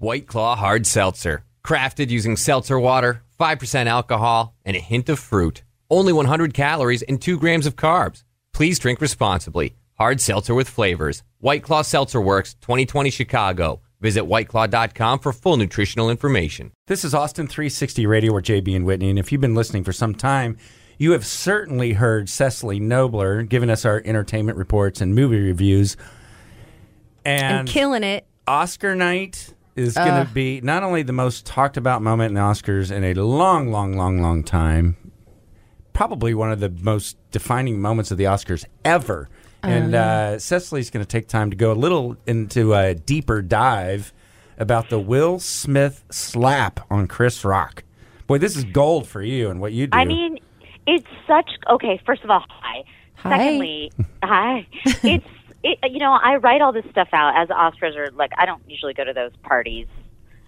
White Claw Hard Seltzer. Crafted using seltzer water, 5% alcohol, and a hint of fruit. Only 100 calories and 2 grams of carbs. Please drink responsibly. Hard seltzer with flavors. White Claw Seltzer Works, 2020 Chicago. Visit whiteclaw.com for full nutritional information. This is Austin 360 Radio with JB and Whitney. And if you've been listening for some time, you have certainly heard Cecily Knobler giving us our entertainment reports and movie reviews. and And, killing it. Oscar night is going to be not only the most talked about moment in the Oscars in a long, long, long, long time, probably one of the most defining moments of the Oscars ever. And uh, Cecily's going to take time to go a little into a deeper dive about the Will Smith slap on Chris Rock. Boy, this is gold for you and what you do. I mean, it's such okay. First of all, hi. Hi. Secondly, hi. It's it, you know I write all this stuff out as Oscars are like I don't usually go to those parties.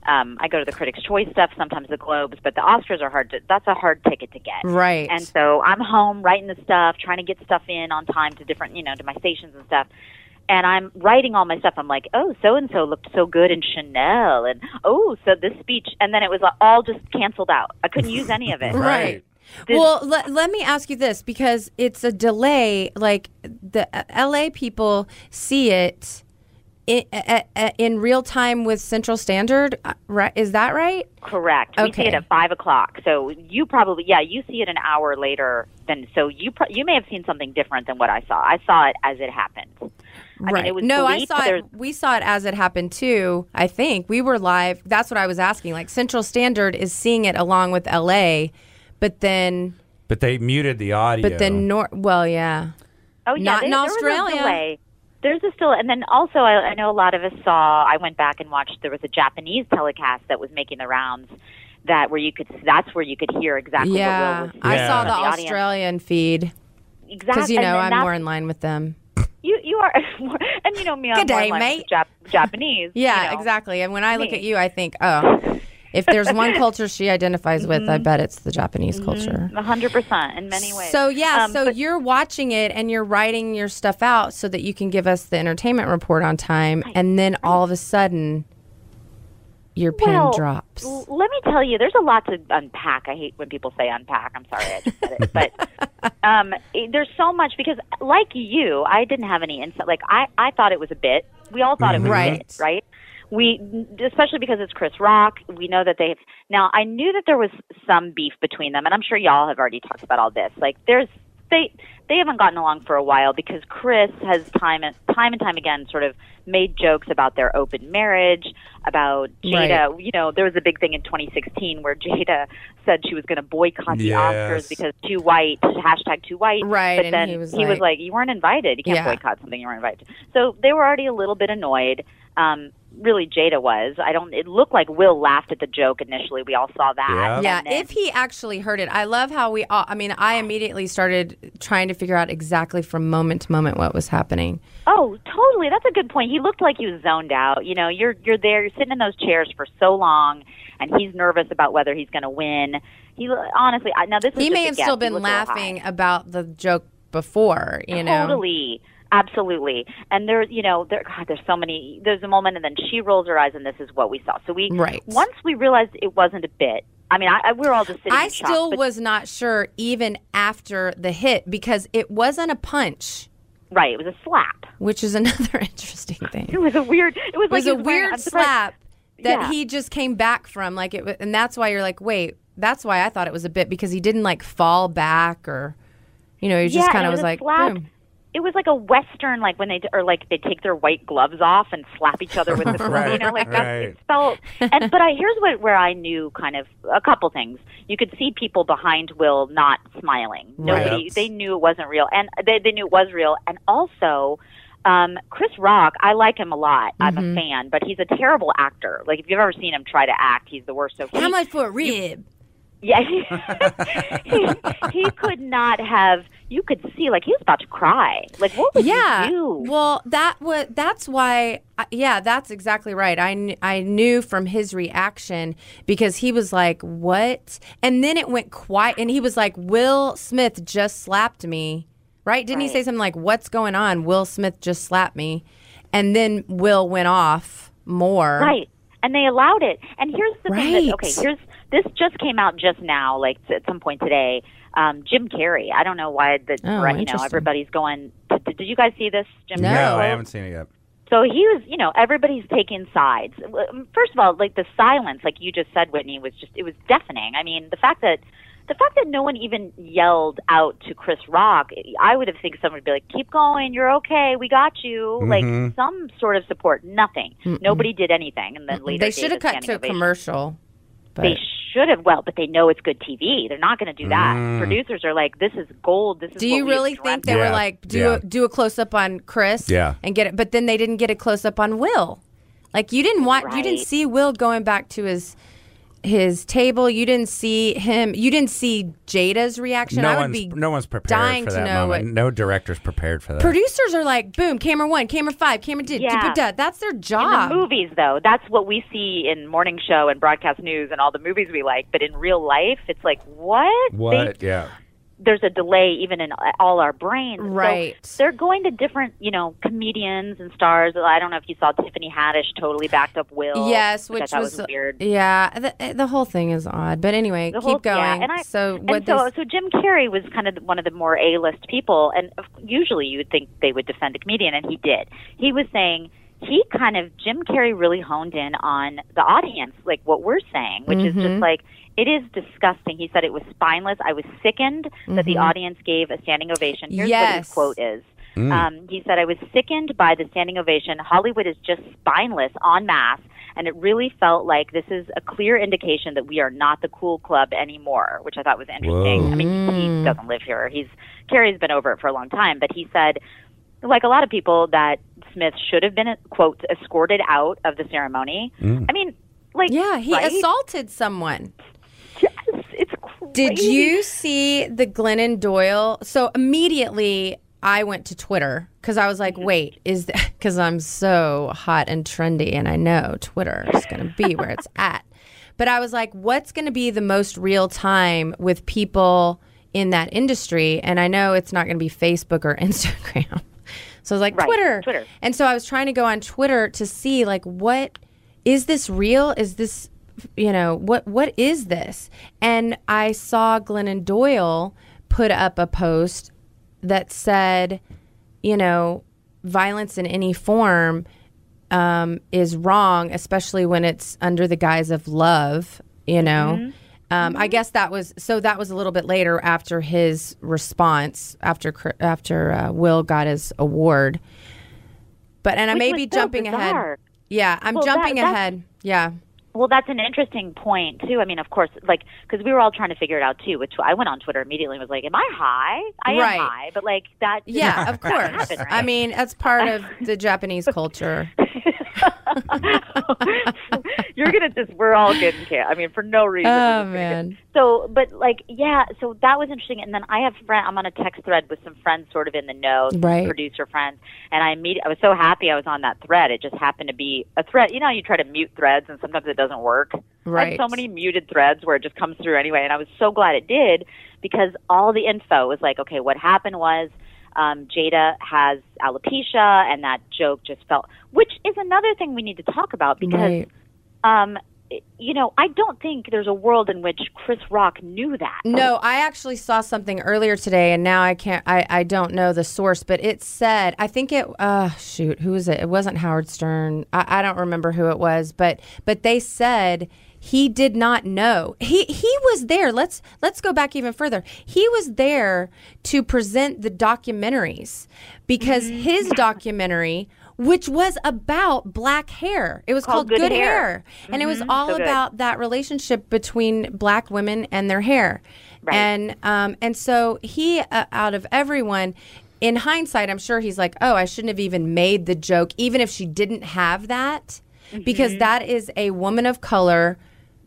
Um, I go to the Critics' Choice stuff, sometimes the Globes, but the Oscars are hard to. That's a hard ticket to get. Right. And so I'm home writing the stuff, trying to get stuff in on time to different, you know, to my stations and stuff. And I'm writing all my stuff. I'm like, oh, so and so looked so good in Chanel, and oh, so this speech, and then it was all just canceled out. I couldn't use any of it. Right. This- well, let, let me ask you this because it's a delay. Like the uh, LA people see it in, uh, uh, in real time with Central Standard, uh, right? Is that right? Correct. We see it at five o'clock. So you probably, yeah, you see it an hour later than. So you pro- you may have seen something different than what I saw. I saw it as it happened. I right. mean, it was no, I saw it. We saw it as it happened too. I think we were live. That's what I was asking. Like Central Standard is seeing it along with LA, but then, but they muted the audio. but then Nor. Well, yeah. Oh yeah, Not there, in there was a Australia. delay. There's a still, and then also I, I know a lot of us saw. I went back and watched. There was a Japanese telecast that was making the rounds. That where you could. That's where you could hear exactly Yeah. what Will was. I Yeah. saw in the audience. Australian feed Exactly. because you know I'm more in line with them. You you are, and you know me. I'm Good more in line with mate. Jap- Japanese. Yeah, you know. exactly. And when I look me. at you, I think, oh, if there's one culture she identifies with, I bet it's the Japanese culture. A hundred percent in many ways. So yeah, Um, so but- you're watching it and you're writing your stuff out so that you can give us the entertainment report on time, and then all of a sudden, your pen well, drops. l- let me tell you, there's a lot to unpack. I hate when people say unpack. I'm sorry, I just said it, but um, it, there's so much because, like you, I didn't have any insight. Like I, I thought it was a bit. We all thought it was Right. a bit, right? We, especially because it's Chris Rock, we know that they've. Now, I knew that there was some beef between them, and I'm sure y'all have already talked about all this. Like, there's they they haven't gotten along for a while because Chris has time and time and time again sort of made jokes about their open marriage, about Jada. You know, there was a big thing in 2016 where Jada said she was going to boycott the Yes. Oscars because too white, hashtag too white. Right, But and then he was like- like, you weren't invited. You can't Yeah. boycott something you weren't invited. to. So they were already a little bit annoyed. Um, really, Jada was. I don't. It looked like Will laughed at the joke initially. We all saw that. Yeah. Yeah, then- if he actually heard it, I love how we all. I mean, I immediately started trying to figure out exactly from moment to moment what was happening. Oh, totally. That's a good point. He looked like he was zoned out. You know, you're you're there, you're sitting in those chairs for so long, and he's nervous about whether he's going to win. He honestly, I, now this is He just may have still been looked laughing about the joke before, you know. Totally. Absolutely. And there, you know, there, God, there's so many, there's a moment and then she rolls her eyes and this is what we saw. So we, Right. once we realized it wasn't a bit, I mean, I, I we were all just sitting I still was not sure even after the hit because it wasn't a punch, right. It was a slap. which is another interesting thing. It was a weird, it was It was like a wearing- weird slap that Yeah. he just came back from like it and that's why you're like, "Wait, that's why I thought it was a bit because he didn't like fall back or you know, he just yeah, kind of it was like. It was like a western, like when they or like they take their white gloves off and slap each other with the Right, you know, like that's right. it felt. And but I here's what where I knew kind of a couple things. You could see people behind Will not smiling. Nobody, Right. they knew it wasn't real, and they they knew it was real, and also. Um, Chris Rock, I like him a lot. I'm Mm-hmm. a fan, but he's a terrible actor. Like if you've ever seen him try to act, he's the worst. So How much for a rib? yeah, he, he, he could not have. You could see, like he was about to cry. Like what would yeah. you do? Well, that was that's why. Yeah, that's exactly right. I kn- I knew from his reaction because he was like, "What?" And then it went quiet, and he was like, "Will Smith just slapped me." Right? Didn't he say something like, "What's going on?" Will Smith just slapped me, and then Will went off more. Right. and they allowed it. And here's the thing that okay, here's this just came out just now, like at some point today. Um, Jim Carrey. I don't know why the Oh, right, you know everybody's going. Did, did you guys see this, Jim? No. Carrey? No, I haven't seen it yet. So he was, you know, everybody's taking sides. First of all, like the silence, like you just said, Whitney, was just it was deafening. I mean, the fact that the fact that no one even yelled out to Chris Rock, I would have think someone would be like, "Keep going, you're okay, we got you." Mhm. Like some sort of support. Nothing. Nobody did anything, and then later They should have a cut to a ovation. commercial. But They should have. Well, but they know it's good TV. They're not going to do that. Mm. Producers are like, "This is gold. This is." do you really think they of." were like do yeah. a, do a close up on Chris? Yeah. and get it, but then they didn't get a close up on Will. Like you didn't want you didn't see Will going back to his his table. You didn't see him. You didn't see Jada's reaction. No I would one's be no one's prepared dying for to know moment. what- No director's prepared for that. Producers are like, boom, camera one, camera five, camera two. Yeah. That's their In job. the movies, though, that's what we see in morning show and broadcast news and all the movies we like. But in real life, it's like what? what? They, yeah. There's a delay even in all our brains. So Right. they're going to different, you know, comedians and stars. I don't know if you saw Tiffany Haddish totally backed up Will. yes, which, which was, was, weird. Yeah, the, the whole thing is odd. But anyway, keep going. Yeah, and I, so and so, this- so Jim Carrey was kind of one of the more A-list people, and usually you would think they would defend a comedian, and he did. He was saying he kind of Jim Carrey really honed in on the audience, like what we're saying, which is Mm-hmm. just like it is disgusting. He said it was spineless. I was sickened that the audience gave a standing ovation. Here's what Mm-hmm. His quote is. Um, he said, I was sickened by the standing ovation. Hollywood is just spineless en masse. And it really felt like this is a clear indication that we are not the cool club anymore, which I thought was interesting. Whoa. I mean, Mm. he doesn't live here. He's Carrey's been over it for a long time, but he said, like a lot of people, that Smith should have been quote escorted out of the ceremony. I mean, like yeah, he right? assaulted someone. Yes, it's crazy. Did you see the Glennon Doyle? So immediately I went to Twitter because I was like, Mm-hmm. wait, is because I'm so hot and trendy and I know Twitter is going to be where it's at. But I was like, what's going to be the most real time with people in that industry? And I know it's not going to be Facebook or Instagram. So I was like, Right, Twitter. Twitter. And so I was trying to go on Twitter to see like what is this real? Is this you know, what what is this? And I saw Glennon Doyle put up a post that said, you know, violence in any form um, is wrong, especially when it's under the guise of love, you know. Um, I guess that was so. That was a little bit later after his response, after after uh, Will got his award. But and I Which may be so jumping ahead. Yeah, I'm Well, jumping that's- ahead. Yeah, Well, that's an interesting point too. I mean, of course, like because we were all trying to figure it out too. Which I went on Twitter immediately and was like, "Am I high? I Right. am high." But like that. yeah, of course. happened, right? I mean, that's part of the Japanese culture. You're gonna just we're all getting canceled. I mean, for no reason. Oh get- man. So, but like, yeah. So that was interesting. And then I have friend. I'm on a text thread with some friends, sort of in the know, Right. producer friends. And I meet. I was so happy I was on that thread. It just happened to be a thread. You know, how you try to mute threads, and sometimes it doesn't work. I Right. so many muted threads where it just comes through anyway, and I was so glad it did because all the info was like, okay, what happened was. Um, Jada has alopecia, and that joke just felt, which is another thing we need to talk about because Right. um, you know, I don't think there's a world in which Chris Rock knew that. No, I actually saw something earlier today, and now I can't. I, I don't know the source, but it said I think it. Uh, shoot, who is it? It wasn't Howard Stern. I, I don't remember who it was, but but they said he did not know. He he was there. Let's let's go back even further. He was there to present the documentaries because Mm-hmm. his documentary. Which was about black hair. It was called, Called Good Good, Hair. Hair. And it was Mhm, all so about that relationship between black women and their hair. Right. And um, and so he, uh, out of everyone, in hindsight, I'm sure he's like, oh, I shouldn't have even made the joke, even if she didn't have that, Mm-hmm. because that is a woman of color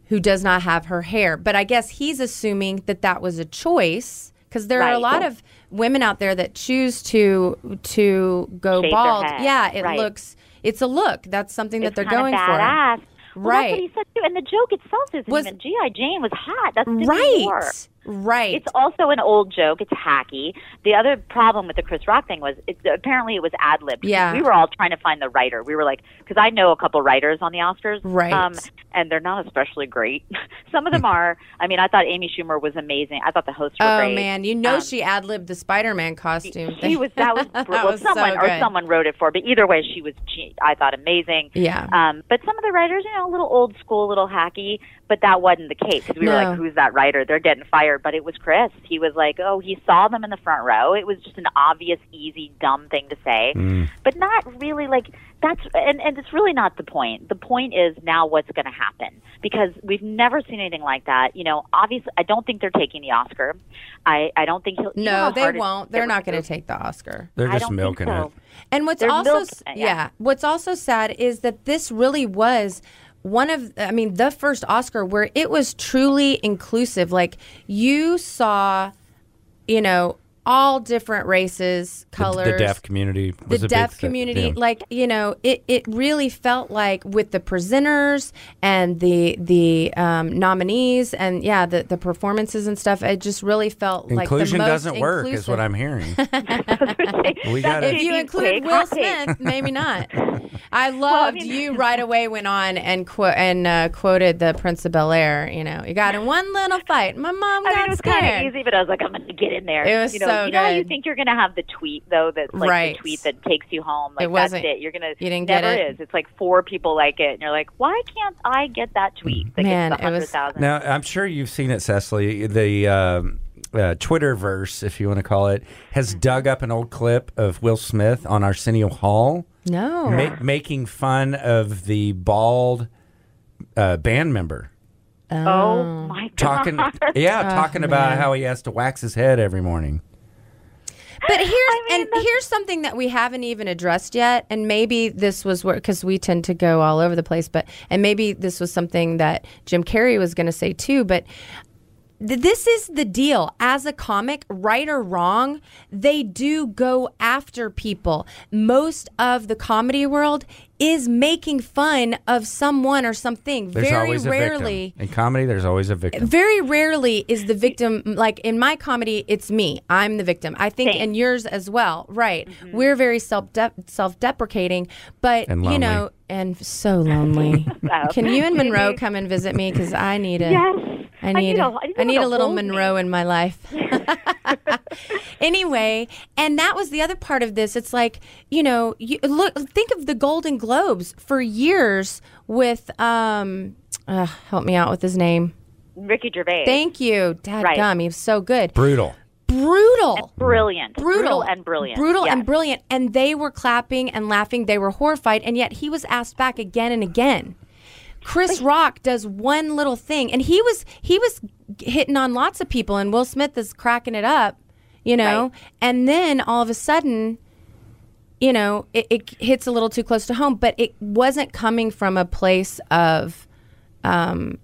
who does not have her hair. But I guess he's assuming that that was a choice because there are a lot of women out there that choose to to go Shave bald. Yeah, it Right. looks. It's a look. That's something that it's they're kinda for. badass. Well, Right. That's what he said too. And the joke itself isn't Was- even GI Jane was hot. That's right. Right. It's also an old joke. It's hacky. The other problem with the Chris Rock thing was it, apparently it was ad lib. Yeah. We were all trying to find the writer. We were like, because I know a couple writers on the Oscars. Right. Um, and they're not especially great. Some of them are. I mean, I thought Amy Schumer was amazing. I thought the hosts were oh great. Oh man, you know Um, she ad libbed the Spider-Man costume. She was that was, That well, was so someone or someone wrote it for. But either way, she was. She, I thought amazing. Yeah. Um, but some of the writers, you know, a little old school, a little hacky. But that wasn't the case because we were like, "Who's that writer? They're getting fired." But it was Chris. He was like, "Oh, he saw them in the front row." It was just an obvious, easy, dumb thing to say, mm. but not really like that's. And and it's really not the point. The point is now what's going to happen because we've never seen anything like that. You know, obviously, I don't think they're taking the Oscar. I I don't think he'll. no, they won't. They're not going to take the Oscar. They're just milking so. it. And what's They're also milk- yeah. yeah. what's also sad is that this really was one of I mean the first Oscar where it was truly inclusive. Like you saw, you know, all different races, The- colors, The, deaf community. the Was a deaf thing, community yeah. like you know it, it really felt like with the presenters and the the um, nominees and yeah the, the performances and stuff it just really felt like the Inclusion doesn't work, is what. I'm hearing. We gotta- if you include Will. Smith, maybe not. I loved mean- you right away went on and quote and uh, quoted the Prince of Bel Air. You know, you got in one little fight. My mom I got mean, it was scared. kind of easy, but I was like, I'm going to get in there. It was you know, so you know how you think you're going to have the tweet though, that's like Right. the tweet that takes you home. Like It wasn't- that's it. You're gonna. you didn't get never it? is. It's like four people like it, and you're like, why can't I get that tweet that Man, gets the it was- hundred thousand? Now, I'm sure you've seen it, Cecily. The um, uh, Twitterverse, if you want to call it, has Mm-hmm. dug up an old clip of Will Smith on Arsenio Hall no. ma- making fun of the bald uh, band member. Oh my god! Talking, yeah, Oh, talking about man. how he has to wax his head every morning. But here's I mean, and that's- here's something that we haven't even addressed yet, and maybe this was where because we tend to go all over the place, but and maybe this was something that Jim Carrey was going to say too, but. th- This is the deal. As a comic, right or wrong, they do go after people. Most of the comedy world is making fun of someone or something. There's Very always a rarely, victim. In comedy, there's always a victim. very rarely is the victim like in my comedy it's me i'm the victim i think Same. in yours as well right mm-hmm. we're very self self-deprecating but And you know and so lonely Oh. can you and monroe come and visit me because i need it? Yes. I need, a- a, I need I need a little hold me. Monroe in my life. anyway, and that was the other part of this. It's like you know, you look, think of the Golden Globes for years with um, uh, help me out with his name. Ricky Gervais. Thank you, Dad Right. gum. He was so good. Brutal. Brutal. brilliant, Brutal. and brilliant, Brutal Yes. and brilliant. And they were clapping and laughing. They were horrified. And yet he was asked back again and again. Chris Rock does one little thing, and he was he was hitting on lots of people, and Will Smith is cracking it up, you know. Right. And then all of a sudden, you know, it, it hits a little too close to home, but it wasn't coming from a place of um,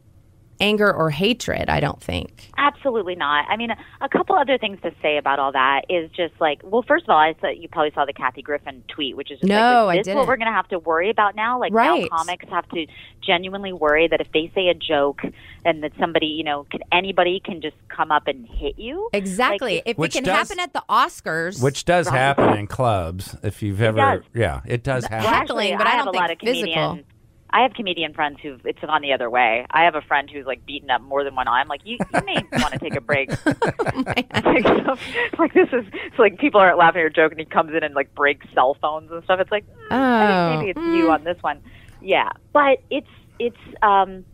anger or hatred. I don't think. Absolutely not. I mean, a, a couple other things to say about all that is just like, well, first of all, I thought you probably saw the Kathy Griffin tweet, which is just No, like, I is this didn't. what we're going to have to worry about now? Like Right. now, comics have to genuinely worry that if they say a joke and that somebody, you know, can anybody can just come up and hit you. Exactly. Like, if Which it can does- happen at the Oscars, Which does happen in clubs. If you've ever, does. yeah, it does happen. Well, Heckling, actually, but I have don't a lot of think physical. comedians. I have comedian friends who it's gone the other way. I have a friend who's like beaten up more than one eye. I'm like, you, you may want to take a break. like, like this is it's like people aren't laughing or joking. he comes in and like breaks cell phones and stuff. It's like, mm, I Oh, think maybe it's you on this one. Yeah, but it's it's um.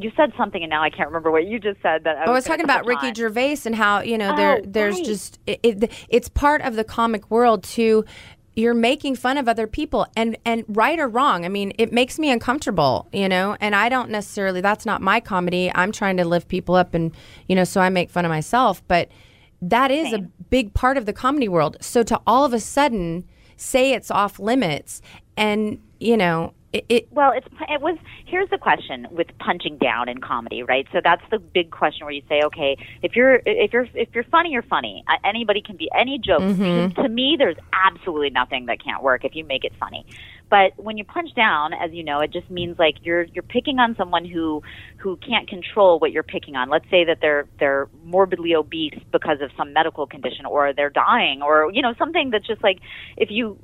You said something, and now I can't remember what you just said. That I I was talking about Ricky on. Gervais and how you know there Oh, there's right. just it, it, it's part of the comic world to you're making fun of other people and and right or wrong. I mean, it makes me uncomfortable, you know, and I don't necessarily that's not my comedy. I'm trying to lift people up and you know, so I make fun of myself, but that is a big part of the comedy world. So to all of a sudden say it's off limits and you know it, it Well, it's it was. Here's the question with punching down in comedy, right? So that's the big question where you say, okay, if you're if you're if you're funny, you're funny. Uh, Anybody can be any joke. Mm-hmm. To me, there's absolutely nothing that can't work if you make it funny. But when you punch down, as you know, it just means like you're you're picking on someone who who can't control what you're picking on. Let's say that they're they're morbidly obese because of some medical condition, or they're dying, or you know something that's just like if you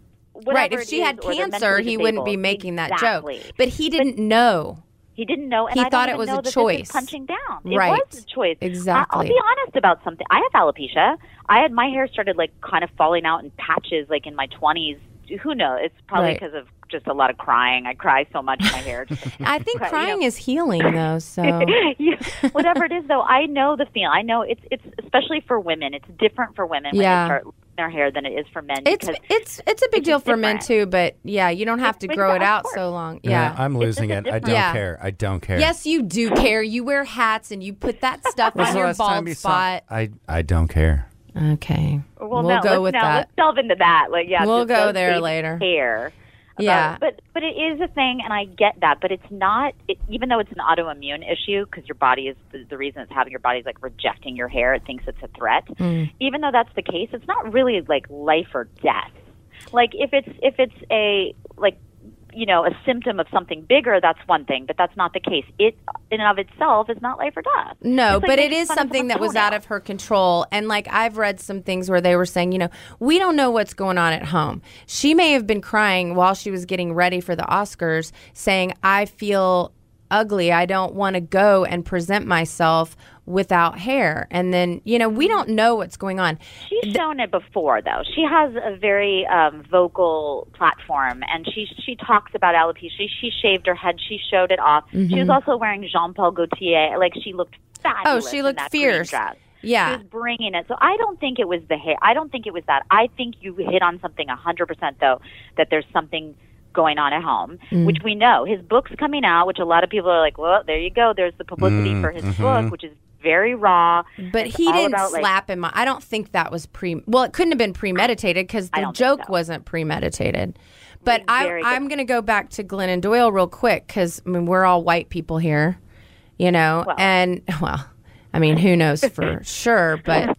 right. If she had cancer, he wouldn't be making that Exactly. joke. But he didn't know. He didn't know, and He I thought it was a choice. Punching down. It Right. was a choice. Exactly. I, will be honest about something. I have alopecia. I had my hair started like kind of falling out in patches, like in my twenties. Who knows? It's probably Right. because of just a lot of crying. I cry so much my hair. I think Right, you crying know. is healing, though. So You- whatever it is, though, I know the feeling. I know it's it's especially for women. It's different for women when Yeah. they start their hair than it is for men. it's it's it's a big it's deal just for men too. But yeah, you don't have to grow it out so long. Yeah, Yeah. I'm losing it. I don't Yeah. care. I don't care. Yes, you do care. You wear hats and you put that stuff on your bald you saw- spot. I I don't care. Okay, Well, we'll no, go let's, with now, that. Let's delve into that. Like, yeah, We'll go those there later. Hair. Yeah. but but it is a thing, and I get that. But it's not, it, even though it's an autoimmune issue, because your body is the, the reason it's having your body's like rejecting your hair. It thinks it's a threat. Mm. Even though that's the case, it's not really like life or death. Like if it's if it's a like you know a symptom of something bigger, that's one thing. But that's not the case. It in and of itself is not life or death. No, like but it is something that was out of her control. And like I've read some things where they were saying, you know, we don't know what's going on at home. She may have been crying while she was getting ready for the Oscars, saying, I feel ugly. I don't want to go and present myself without hair. And then, you know, we don't know what's going on. She's shown it before, though. She has a very um, vocal platform, and she she talks about alopecia. She, she shaved her head. She showed it off. She was also wearing Jean Paul Gaultier. Like she looked fabulous. Mm-hmm. Oh, she in looked that green fierce. dress. Yeah. She was bringing it. So I don't think it was the hair. I don't think it was that. I think you hit on something a 100% though, that there's something going on at home, Mm. which we know. His book's coming out, which a lot of people are like, well, there you go. There's the publicity Mm, for his mm-hmm. book, which is very raw. But he didn't about, like- slap him. I don't think that was pre. Well, it couldn't have been premeditated because the joke so. wasn't premeditated. But I, Very. I'm going to go back to Glennon Doyle real quick because I mean we're all white people here, you know, Well. and well, I mean who knows for sure, but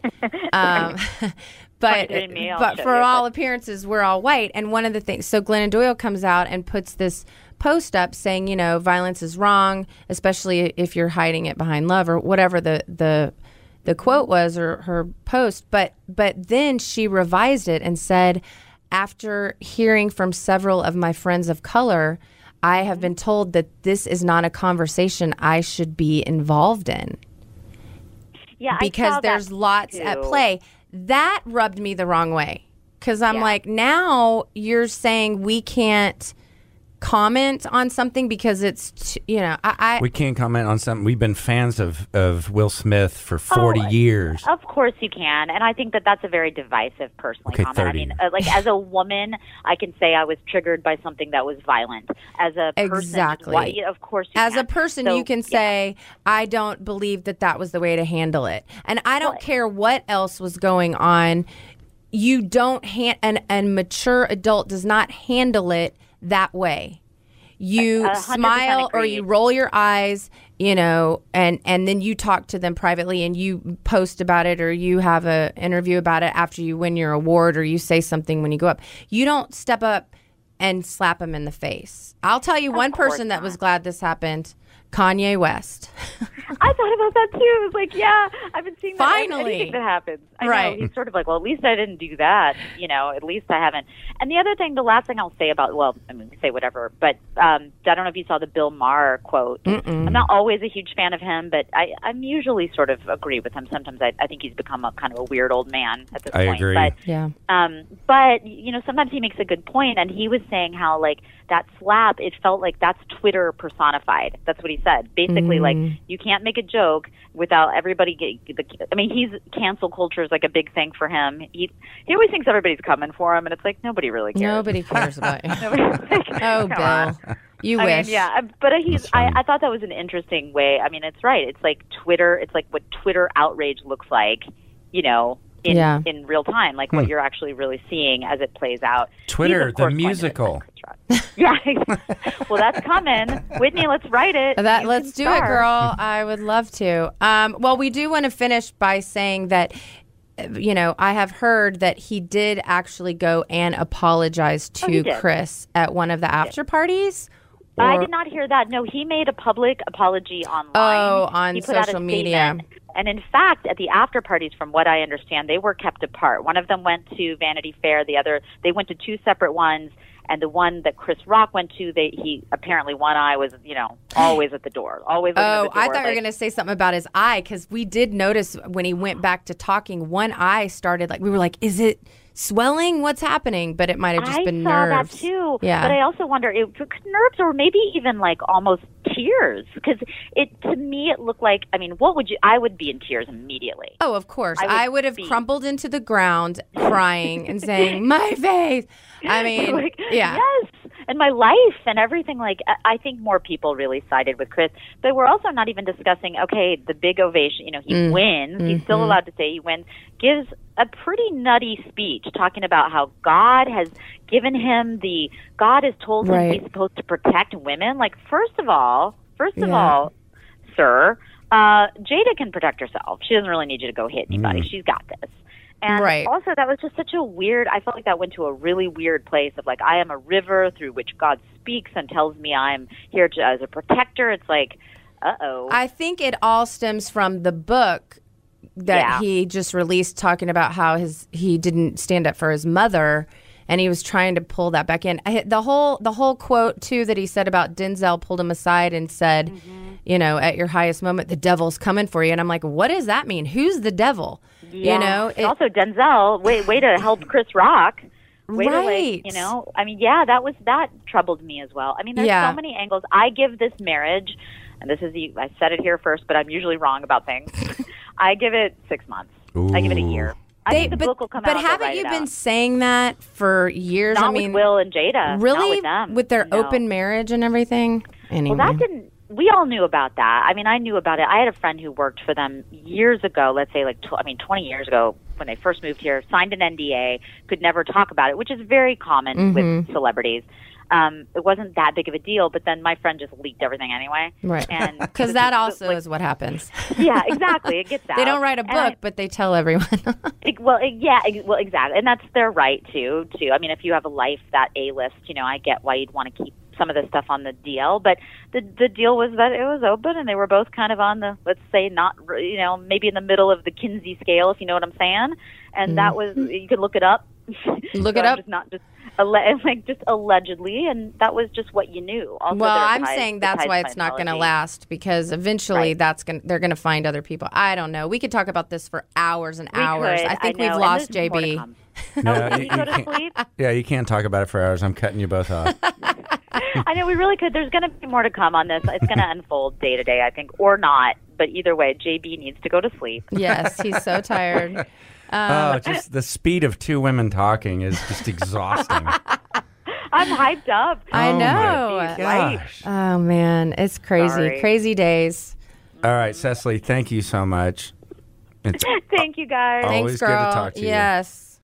um, but me, but for all appearances we're all white. And one of the things, so Glennon Doyle comes out and puts this post up saying, you know, violence is wrong, especially if you're hiding it behind love or whatever the the the quote was or her post. But but then she revised it and said, after hearing from several of my friends of color. I have been told that this is not a conversation I should be involved in Yeah, because there's lots at play. That rubbed me the wrong way because I'm Yeah. like, now you're saying we can't comment on something because it's, t- you know, I, I We can't comment on something. We've been fans of, of Will Smith for 40 Oh, years. Of course you can, and I think that that's a very divisive personally Okay, comment. I mean, uh, like as a woman, I can say I was triggered by something that was violent. As a person, Exactly. why- yeah, of course, you as can. a person, So, you can yeah. say, I don't believe that that was the way to handle it. And I don't care what else was going on. You don't, hand, an, an mature adult does not handle it that way. You A- a hundred smile or you roll your eyes, you know, and, and then you talk to them privately and you post about it or you have a interview about it after you win your award or you say something when you go up. You don't step up and slap them in the face. I'll tell you one course person that was glad this happened. Kanye West. I thought about that too. It was like, yeah, I've been seeing that in Finally. anything that happens. I Right. know. He's sort of like, well, at least I didn't do that. You know, at least I haven't. And the other thing, the last thing I'll say about, well, I mean, say whatever, but um, I don't know if you saw the Bill Maher quote. I'm not always a huge fan of him, but I, I'm usually sort of agree with him. Sometimes I, I think he's become a kind of a weird old man at this I point. agree. But Yeah. um, but you know, sometimes he makes a good point, and he was saying how like that slap, it felt like that's Twitter personified. That's what he said. Basically, like you can't make a joke without everybody. Get, the, I mean, he's cancel culture is like a big thing for him. He he always thinks everybody's coming for him, and it's like nobody really cares. Nobody cares about you. Like, Oh, come on. Bill. You I wish. mean, yeah, uh, but he's. I. I thought that was an interesting way. I mean, it's right. It's like Twitter. It's like what Twitter outrage looks like. You know, in Yeah. in real time, like what you're actually really seeing as it plays out. Twitter, of the course, going to musical. defend Chris Rock. yeah. well, that's coming. Whitney, let's write it. That You let's can do it, girl. I would love to. Um, well, we do want to finish by saying that. uh, You know, I have heard that he did actually go and apologize Oh, to did. Chris at one of the after parties. I did not hear that. No, he made a public apology online. Oh, on he put out a social media. And in fact, at the after parties, from what I understand, they were kept apart. One of them went to Vanity Fair. The other, they went to two separate ones. And the one that Chris Rock went to, they he apparently one eye was, you know, always at the door, always. looking at Oh, the door, I thought you were going to say something about his eye because we did notice when he went back to talking, one eye started like we were like, "Is it swelling? What's happening?" But it might have just I been saw nerves. that too. Yeah. But I also wonder if nerves or maybe even like almost tears because it to me it looked like I mean what would you I would be in tears immediately. Oh, of course. I would I would, have be- crumpled into the ground crying and saying, "My face." I mean, like, yeah. Yes. And my life and everything. Like, I- think more people really sided with Chris. But we're also not even discussing, okay, the big ovation. You know, he Mm. wins. He's Mm-hmm. still allowed to say he wins. Gives a pretty nutty speech talking about how God has given him the, God has told him Right. he's supposed to protect women. Like, first of all, first of Yeah. all, sir, uh, Jada can protect herself. She doesn't really need you to go hit anybody. She's got this. And Right. also, that was just such a weird. I felt like that went to a really weird place of like, I am a river through which God speaks and tells me I'm here to, as a protector. It's like, uh oh. I think it all stems from the book that Yeah. he just released talking about how his he didn't stand up for his mother and he was trying to pull that back in. I, the whole the whole quote too that he said about Denzel pulled him aside and said, Mm-hmm. you know, at your highest moment the devil's coming for you and I'm like, what does that mean? Who's the devil? You know, And also Denzel, way way to help Chris Rock. Way to Right. like, you know, I mean, yeah, that was that troubled me as well. I mean, there's Yeah. so many angles. I give this marriage, and this is the I said it here first, but I'm usually wrong about things. I give it six months. I give it a year. I They- think the but, book will come but out. they'll haven't you been out. saying that for years? Not I mean, with Will and Jada. really Not with them. their No. open marriage and everything. Anyway. Well, that didn't. We all knew about that. I mean, I knew about it. I had a friend who worked for them years ago. Let's say, like, tw- I mean, twenty years ago when they first moved here. Signed an NDA, could never talk about it, which is very common Mm-hmm. with celebrities. Um, it wasn't that big of a deal, but then my friend just leaked everything anyway. Right. And Because that also is what happens. yeah, exactly. It gets out. They don't write a book, I- but they tell everyone. Ex- Well, ex- yeah, ex- well, exactly, and that's their right too. Too. I mean, if you have a life that A list, you know, I get why you'd want to keep some of this stuff on the DL. But the the deal was that it was open, and they were both kind of on the let's say not, r- you know, maybe in the middle of the Kinsey scale, if you know what I'm saying. And that mm. was you could look it up. Look So it up. Just not just alle- like just allegedly, and that was just what you knew. Also, well, I'm ties- saying that's why it's not going to last because eventually Right. that's going to they're going to find other people. I don't know. We could talk about this for hours and We hours. could, I think know, we've lost there's more to JB. No, Oh, you- you go you to can't- sleep. Yeah, you can't talk about it for hours. I'm cutting you both off. I know we really could. There's going to be more to come on this. It's going to unfold day to day, I think, or not. But either way, JB needs to go to sleep. Yes, he's so tired. oh, um, just the speed of two women talking is just exhausting. I'm hyped up. I Oh my know. Gosh. Oh man, it's crazy. Sorry. Crazy days. All right, Cecily, thank you so much. It's Thank you, guys. Always Thanks, good to talk to you. Yes.